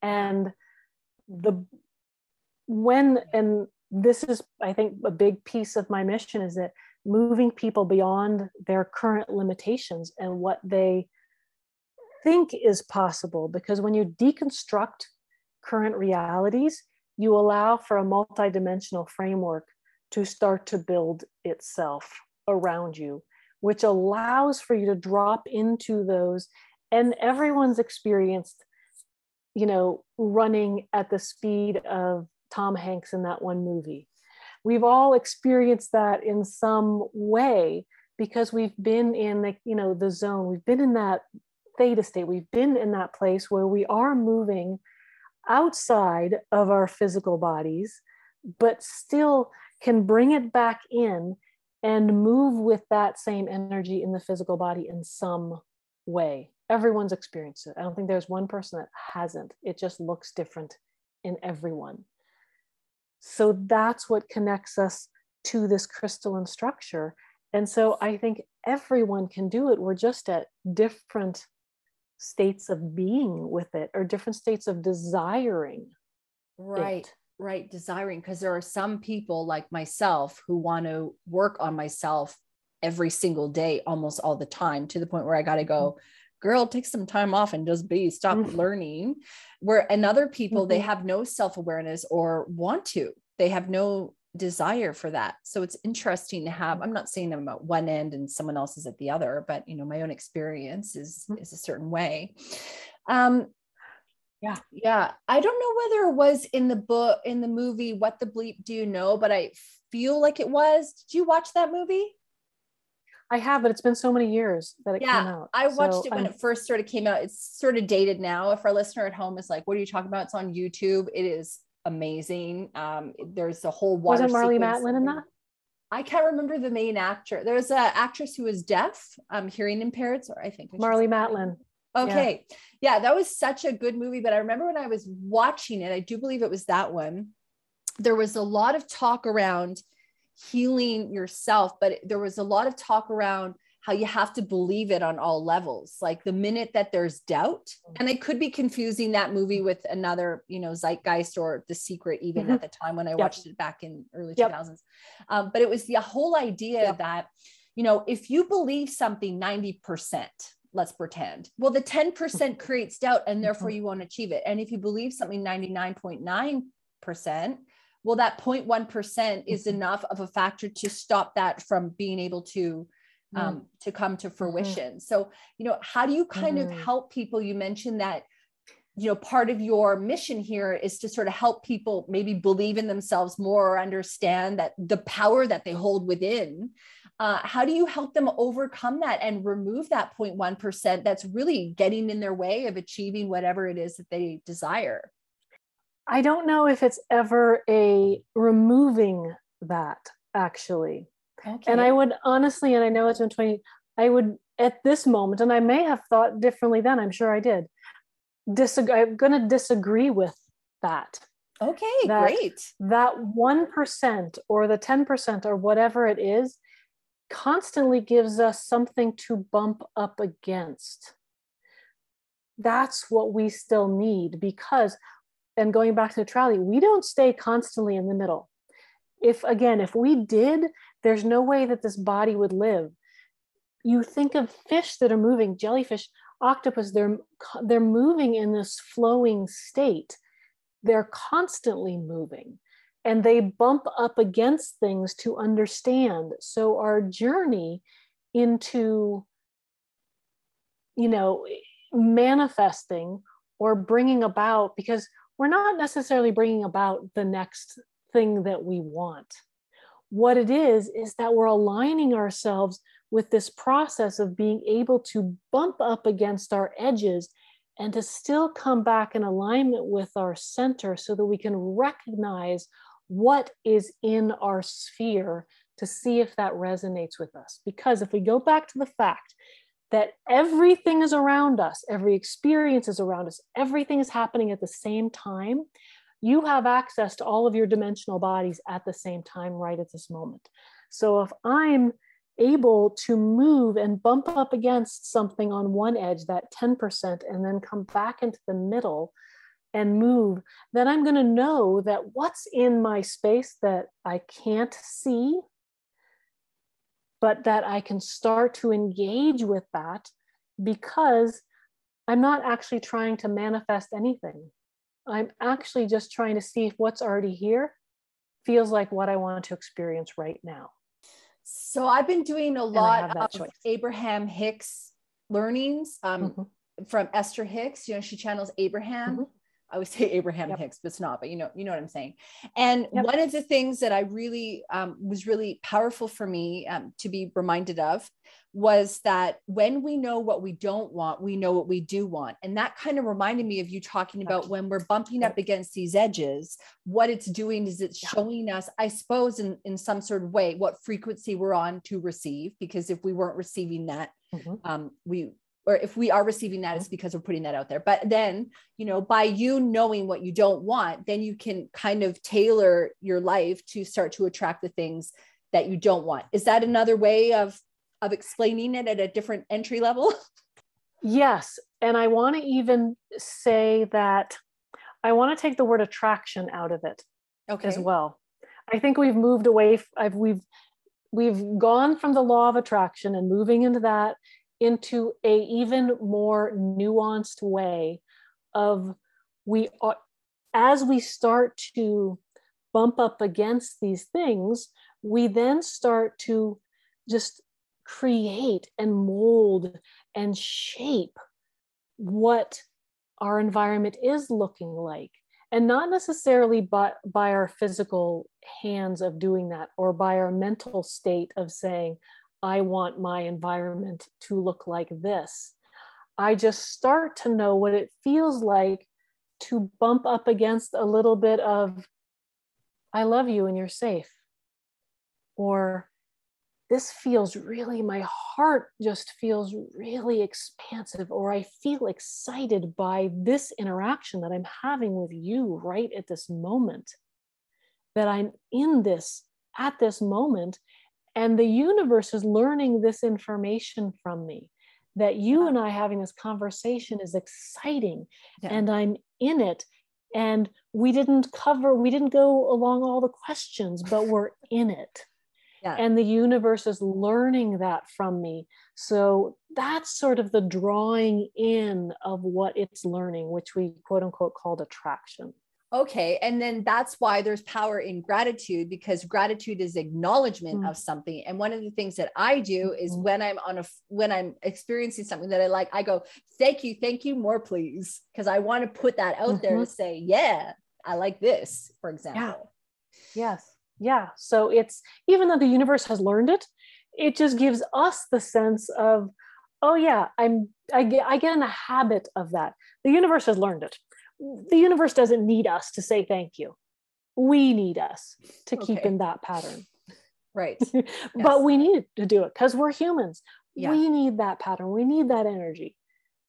And the when and this is I think a big piece of my mission is that moving people beyond their current limitations and what they think is possible because when you deconstruct current realities you allow for a multidimensional framework to start to build itself around you, which allows for you to drop into those. And everyone's experienced, you know, running at the speed of Tom Hanks in that one movie. We've all experienced that in some way because we've been in the, you know, the zone. We've been in that theta state. We've been in that place where we are moving outside of our physical bodies, but still can bring it back in and move with that same energy in the physical body in some way. Everyone's experienced it. I don't think there's one person that hasn't. It just looks different in everyone. So that's what connects us to this crystalline structure. And so I think everyone can do it. We're just at different states of being with it or different states of desiring. Right. It right desiring because there are some people like myself who want to work on myself every single day almost all the time to the point where i got to go mm-hmm. girl take some time off and just be stop mm-hmm. learning where and other people mm-hmm. they have no self-awareness or want to they have no desire for that so it's interesting to have i'm not saying i'm at one end and someone else is at the other but you know my own experience is mm-hmm. is a certain way um yeah. Yeah. I don't know whether it was in the book in the movie what the bleep do you know but i feel like it was. Did you watch that movie? I have but it's been so many years that it yeah, came out i watched so it when I'm... it first sort of came out. It's sort of dated now. If our listener at home is like what are you talking about? It's on youtube. It is amazing. Um there's a whole water was Marlee Matlin in that? I can't remember the main actor. There's an actress who was deaf, um, hearing impaired. So I think Marlee Matlin. Okay. Yeah. yeah, that was such a good movie. But I remember when I was watching it, I do believe it was that one. There was a lot of talk around healing yourself, but there was a lot of talk around how you have to believe it on all levels. Like the minute that there's doubt, and I could be confusing that movie with another, you know, Zeitgeist or The Secret, even mm-hmm. at the time when I yep. watched it back in early yep. 2000s. Um, but it was the whole idea yep. that, you know, if you believe something 90%, let's pretend. Well, the 10% creates doubt and therefore mm-hmm. you won't achieve it. And if you believe something 99.9%, well, that 0.1% is mm-hmm. enough of a factor to stop that from being able to um, mm. to come to mm-hmm. fruition. Mm-hmm. So, you know, how do you kind mm-hmm. of help people? You mentioned that, you know, part of your mission here is to sort of help people maybe believe in themselves more or understand that the power that they hold within uh, how do you help them overcome that and remove that 0.1% that's really getting in their way of achieving whatever it is that they desire? I don't know if it's ever a removing that actually. Okay. And I would honestly, and I know it's been 20, I would at this moment, and I may have thought differently then, I'm sure I did. Disagree, I'm going to disagree with that. Okay, that, great. That 1% or the 10% or whatever it is constantly gives us something to bump up against. That's what we still need because, and going back to neutrality, we don't stay constantly in the middle. If, again, if we did, there's no way that this body would live. You think of fish that are moving, jellyfish, octopus, they're, they're moving in this flowing state. They're constantly moving and they bump up against things to understand. So our journey into, you know, manifesting or bringing about, because we're not necessarily bringing about the next thing that we want. What it is, is that we're aligning ourselves with this process of being able to bump up against our edges and to still come back in alignment with our center so that we can recognize what is in our sphere to see if that resonates with us. Because if we go back to the fact that everything is around us, every experience is around us, everything is happening at the same time, you have access to all of your dimensional bodies at the same time, right at this moment. So if I'm able to move and bump up against something on one edge, that 10%, and then come back into the middle and move, then I'm going to know that what's in my space that I can't see, but that I can start to engage with that because I'm not actually trying to manifest anything. I'm actually just trying to see if what's already here feels like what I want to experience right now. So I've been doing a lot of choice. Abraham Hicks learnings um, mm-hmm. from Esther Hicks. You know, she channels Abraham. Mm-hmm. I would say Abraham yep. Hicks, but it's not, but you know, you know what I'm saying. And yep. one of the things that I really um, was really powerful for me um, to be reminded of was that when we know what we don't want, we know what we do want. And that kind of reminded me of you talking about when we're bumping up against these edges, what it's doing is it's showing us, I suppose, in, in some sort of way, what frequency we're on to receive. Because if we weren't receiving that, mm-hmm. um, we or if we are receiving that, it's mm-hmm. because we're putting that out there. But then, you know, by you knowing what you don't want, then you can kind of tailor your life to start to attract the things that you don't want. Is that another way of of explaining it at a different entry level? Yes, and I want to even say that I want to take the word attraction out of it okay. as well. I think we've moved away. I've we've we've gone from the law of attraction and moving into that into a even more nuanced way of we are as we start to bump up against these things we then start to just create and mold and shape what our environment is looking like. And not necessarily by, by our physical hands of doing that or by our mental state of saying I want my environment to look like this. I just start to know what it feels like to bump up against a little bit of, I love you and you're safe. Or this feels really, my heart just feels really expansive, or I feel excited by this interaction that I'm having with you right at this moment. That I'm in this at this moment and the universe is learning this information from me that you and I having this conversation is exciting yeah. and I'm in it. And we didn't cover, we didn't go along all the questions, but we're in it. Yeah. And the universe is learning that from me. So that's sort of the drawing in of what it's learning, which we quote unquote called attraction. Okay. And then that's why there's power in gratitude because gratitude is acknowledgement mm-hmm. of something. And one of the things that I do is mm-hmm. when I'm on a, when I'm experiencing something that I like, I go, thank you, thank you, more please. Cause I want to put that out mm-hmm. there to mm-hmm. say, yeah, I like this, for example. Yeah. Yes. Yeah. So it's, even though the universe has learned it, it just gives us the sense of, oh yeah, I'm, I get, I get in a habit of that. The universe has learned it the universe doesn't need us to say thank you. We need us to okay. keep in that pattern. Right. yes. But we need to do it because we're humans. Yeah. We need that pattern. We need that energy.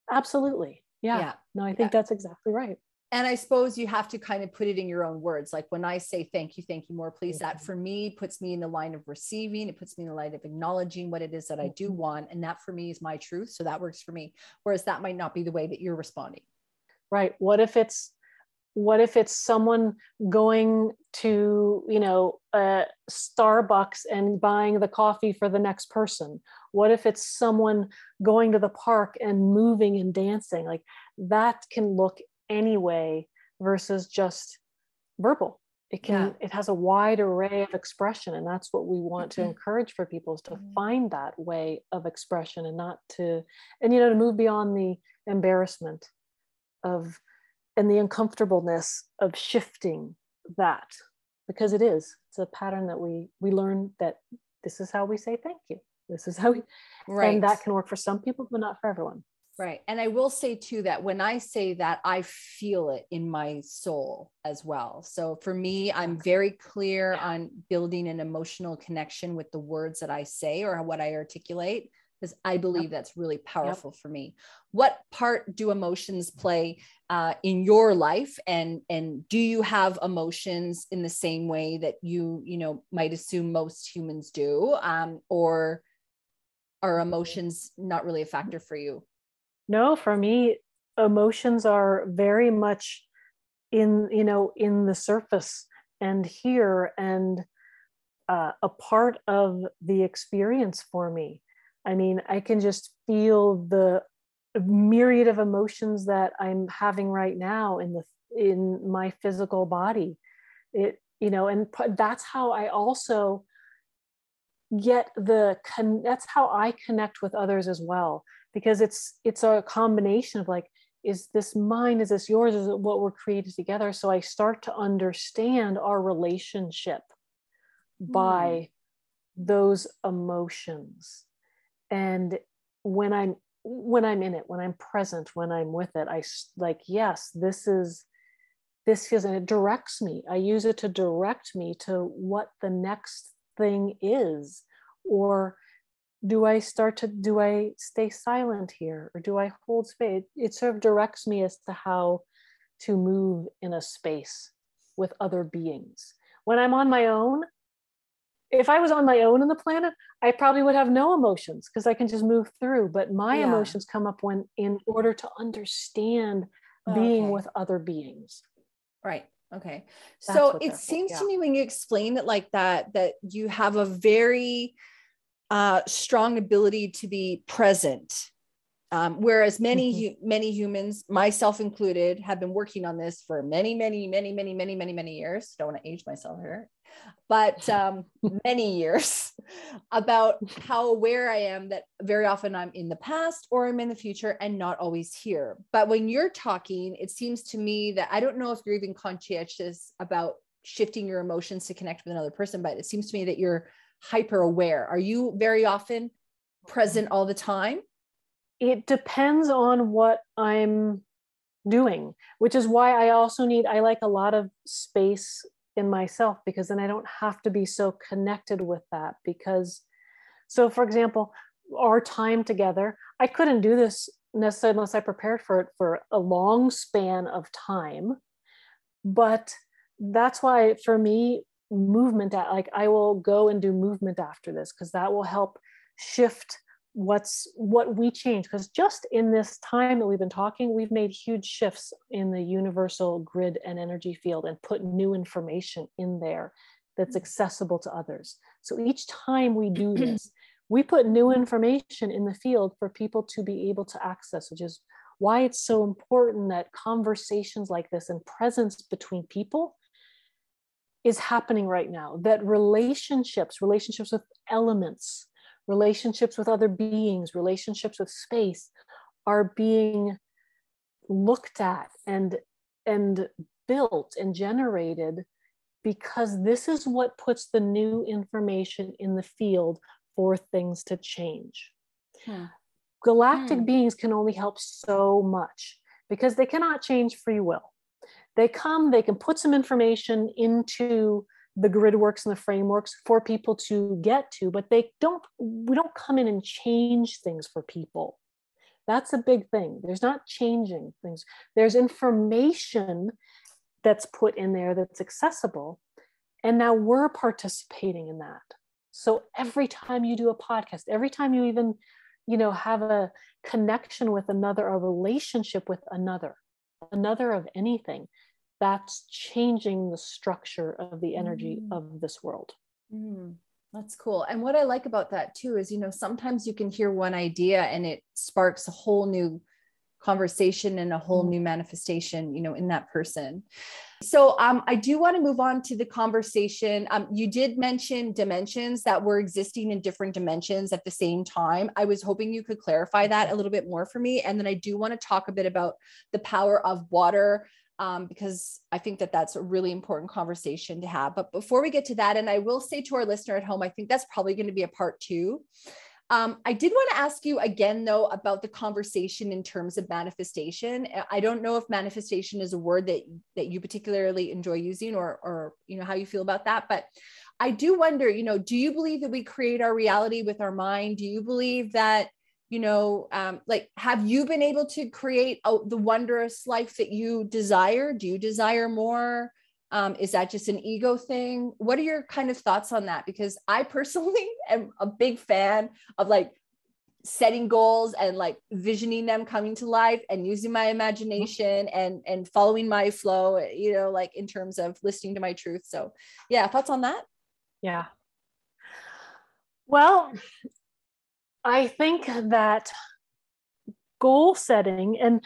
Absolutely. Yeah. yeah. No, I think yeah. that's exactly right. And I suppose you have to kind of put it in your own words. Like when I say thank you, thank you more, please, mm-hmm. that for me puts me in the line of receiving. It puts me in the line of acknowledging what it is that I do mm-hmm. want. And that for me is my truth. So that works for me. Whereas that might not be the way that you're responding right what if it's what if it's someone going to you know uh, starbucks and buying the coffee for the next person what if it's someone going to the park and moving and dancing like that can look anyway versus just verbal it can yeah. it has a wide array of expression and that's what we want to mm-hmm. encourage for people is to mm-hmm. find that way of expression and not to and you know to move beyond the embarrassment of and the uncomfortableness of shifting that because it is it's a pattern that we we learn that this is how we say thank you. This is how we, right and that can work for some people but not for everyone. Right. And I will say too that when I say that, I feel it in my soul as well. So for me, I'm very clear on building an emotional connection with the words that I say or what I articulate, because I believe yep. that's really powerful yep. for me. What part do emotions play uh, in your life? And, and do you have emotions in the same way that you, you know, might assume most humans do? Um, or are emotions not really a factor for you? no for me emotions are very much in you know in the surface and here and uh, a part of the experience for me i mean i can just feel the myriad of emotions that i'm having right now in the in my physical body. It you know and that's how i also get the con- that's how i connect with others as well. Because it's it's a combination of like is this mine? Is this yours? Is it what we're created together? So i start to understand our relationship mm. by those emotions and when i'm when i'm in it when i'm present when i'm with it i like yes this is this is and it directs me i use it to direct me to what the next thing is or do I start to do I stay silent here or do I hold space? It sort of directs me as to how to move in a space with other beings. When I'm on my own, if I was on my own on the planet, I probably would have no emotions because I can just move through. But my yeah. emotions come up when in order to understand oh, being okay. with other beings. Right. Okay. That's so it seems yeah. to me when you explain it like that, that you have a very uh, strong ability to be present. Um, whereas many mm-hmm. many humans, myself included, have been working on this for many, many, many, many, many, many, many years. Don't want to age myself here, but um, many years about how aware I am that very often I'm in the past or I'm in the future and not always here. But when you're talking, it seems to me that I don't know if you're even conscientious about shifting your emotions to connect with another person, but it seems to me that you're hyper aware? Are you very often present all the time? It depends on what I'm doing, which is why I also need, I like a lot of space in myself because then I don't have to be so connected with that. Because, so for example, our time together, I couldn't do this necessarily unless I prepared for it for a long span of time. But that's why for me, movement like i will go and do movement after this because that will help shift what's what we change because just in this time that we've been talking we've made huge shifts in the universal grid and energy field and put new information in there that's mm. accessible to others. So each time we do this we put new information in the field for people to be able to access which is why it's so important that conversations like this and presence between people is happening right now that relationships relationships with elements relationships with other beings relationships with space are being looked at and and built and generated because this is what puts the new information in the field for things to change hmm. galactic hmm. beings can only help so much because they cannot change free will they come, they can put some information into the grid works and the frameworks for people to get to, but they don't, we don't come in and change things for people. That's a big thing. There's not changing things. There's information that's put in there that's accessible. And now we're participating in that. So every time you do a podcast, every time you even, you know, have a connection with another, a relationship with another, another of anything, that's changing the structure of the energy mm. of this world. Mm. That's cool. And what I like about that too is, you know, sometimes you can hear one idea and it sparks a whole new conversation and a whole mm. new manifestation, you know, in that person. So um, I do want to move on to the conversation. Um, you did mention dimensions that were existing in different dimensions at the same time. I was hoping you could clarify that a little bit more for me. And then I do want to talk a bit about the power of water um, because I think that that's a really important conversation to have. But before we get to that, and I will say to our listener at home, I think that's probably going to be a part two. Um, I did want to ask you again, though, about the conversation in terms of manifestation. I don't know if manifestation is a word that that you particularly enjoy using, or or you know how you feel about that. But I do wonder, you know, do you believe that we create our reality with our mind? Do you believe that you know, um, like have you been able to create oh, the wondrous life that you desire? Do you desire more? Um, is that just an ego thing? What are your kind of thoughts on that? Because I personally am a big fan of like setting goals and like visioning them coming to life and using my imagination and and following my flow you know like in terms of listening to my truth so yeah thoughts on that yeah well i think that goal setting and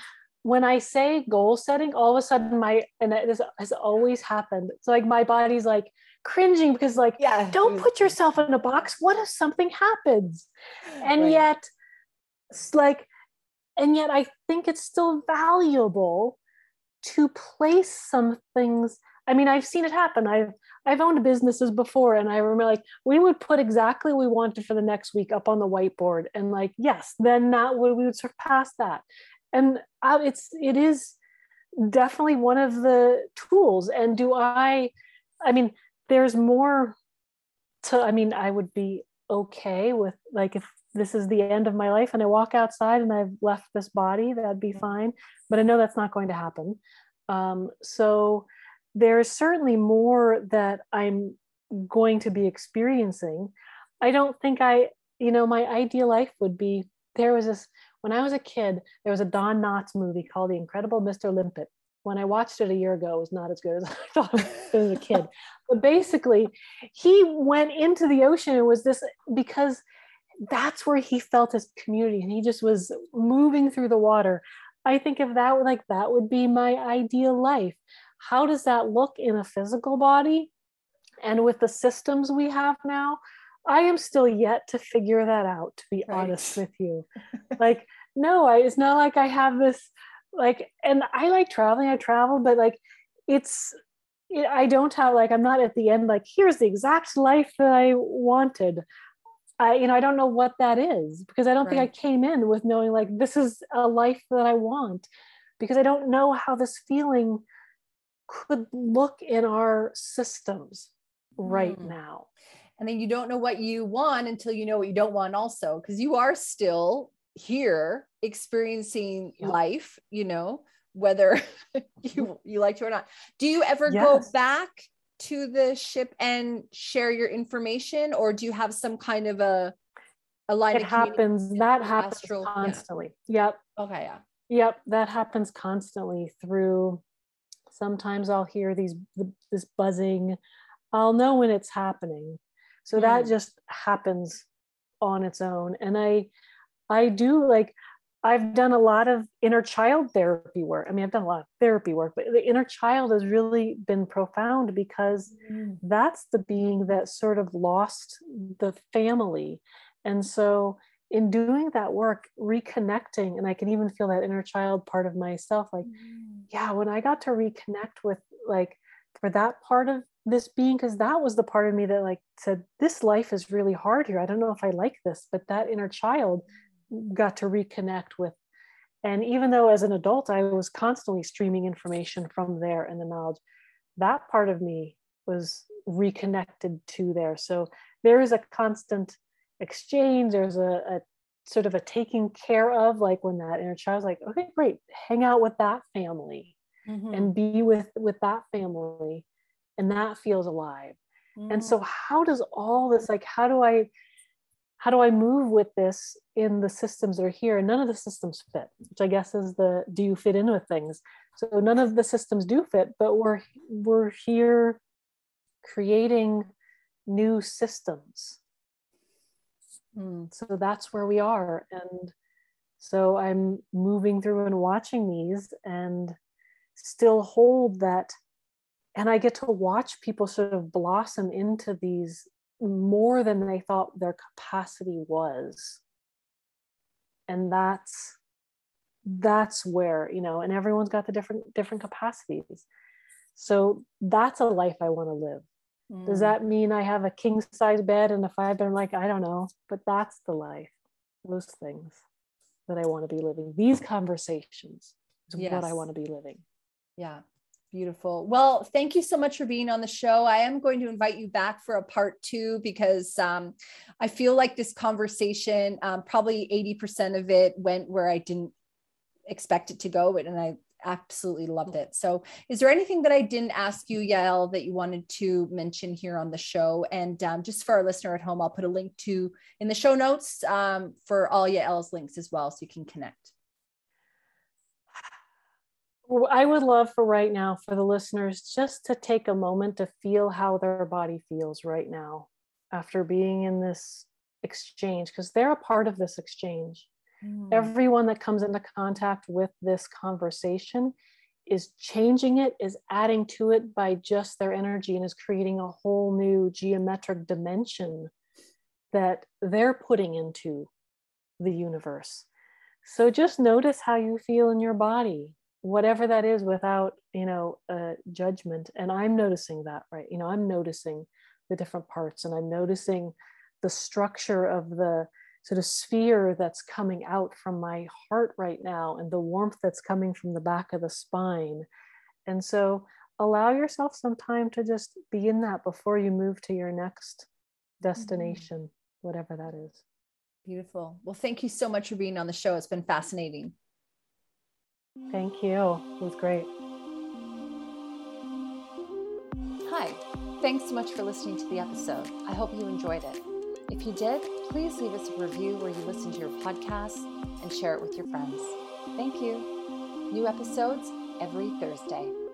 when I say goal setting, all of a sudden my and this has always happened. It's like my body's like cringing because like yeah, don't put yourself in a box. What if something happens? And right. yet it's like and yet I think it's still valuable to place some things. I mean, I've seen it happen. I've I've owned businesses before, and I remember like we would put exactly what we wanted for the next week up on the whiteboard, and like yes, then that would we would surpass that, and uh, it's it is definitely one of the tools. And do i i mean there's more to i mean i would be okay with like if this is the end of my life and i walk outside and i've left this body that'd be fine. But i know that's not going to happen. Um, so there's certainly more that i'm going to be experiencing i don't think i you know my ideal life would be there was this when I was a kid, there was a Don Knotts movie called The Incredible Mr. Limpet. When I watched it a year ago, it was not as good as I thought it was as a kid. But basically, he went into the ocean and was this because that's where he felt his community and he just was moving through the water. I think if that would like that would be my ideal life. How does that look in a physical body? And with the systems we have now, I am still yet to figure that out, to be right. honest with you. like, no, I, it's not like I have this, like, and I like traveling, I travel, but like, it's, it, I don't have, like, I'm not at the end, like, here's the exact life that I wanted. I, you know, I don't know what that is because I don't right. think I came in with knowing, like, this is a life that I want because I don't know how this feeling could look in our systems right mm. now and then you don't know what you want until you know what you don't want also because you are still here experiencing yeah. life you know whether you you like to or not do you ever yes. go back to the ship and share your information or do you have some kind of a a line it happens that happens astral? constantly yeah. yep okay yeah yep that happens constantly through sometimes i'll hear these this buzzing. I'll know when it's happening. So mm. that just happens on its own. And i i do like i've done a lot of inner child therapy work. I mean i've done a lot of therapy work but the inner child has really been profound because mm. that's the being that sort of lost the family. And so in doing that work reconnecting and i can even feel that inner child part of myself like mm. yeah when i got to reconnect with like for that part of this being because that was the part of me that like said this life is really hard here. I don't know if i like this but that inner child got to reconnect with. And even though as an adult i was constantly streaming information from there and the knowledge that part of me was reconnected to there. So there is a constant exchange there's a, a sort of a taking care of like when that inner child's like okay great hang out with that family mm-hmm. and be with with that family and that feels alive mm. and so how does all this like how do i how do i move with this in the systems that are here and none of the systems fit which i guess is the do you fit in with things so none of the systems do fit but we're we're here creating new systems mm. so that's where we are and so i'm moving through and watching these and still hold that and I get to watch people sort of blossom into these more than they thought their capacity was. And that's that's where, you know, and everyone's got the different different capacities. So that's a life I want to live. Mm. Does that mean I have a king size bed and a five bed? Like, I don't know, but that's the life, those things that I want to be living. These conversations is yes. what I want to be living. Yeah. Beautiful. Well, thank you so much for being on the show. I am going to invite you back for a part two because um, I feel like this conversation, um, probably 80% of it went where I didn't expect it to go, and I absolutely loved it. So, is there anything that I didn't ask you, Yael, that you wanted to mention here on the show? And um, just for our listener at home, I'll put a link to in the show notes um, for all Yael's links as well, so you can connect. I would love for right now for the listeners just to take a moment to feel how their body feels right now after being in this exchange, because they're a part of this exchange. Mm. Everyone that comes into contact with this conversation is changing it, is adding to it by just their energy, and is creating a whole new geometric dimension that they're putting into the universe. So just notice how you feel in your body, whatever that is, without, you know, a judgment. And I'm noticing that, right? You know, I'm noticing the different parts and I'm noticing the structure of the sort of sphere that's coming out from my heart right now and the warmth that's coming from the back of the spine. And so allow yourself some time to just be in that before you move to your next mm-hmm. destination, mm-hmm. whatever that is. Beautiful. Well, thank you so much for being on the show. It's been fascinating. Thank you. It was great. Hi. Thanks so much for listening to the episode. I hope you enjoyed it. If you did, please leave us a review where you listen to your podcast and share it with your friends. Thank you. New episodes every Thursday.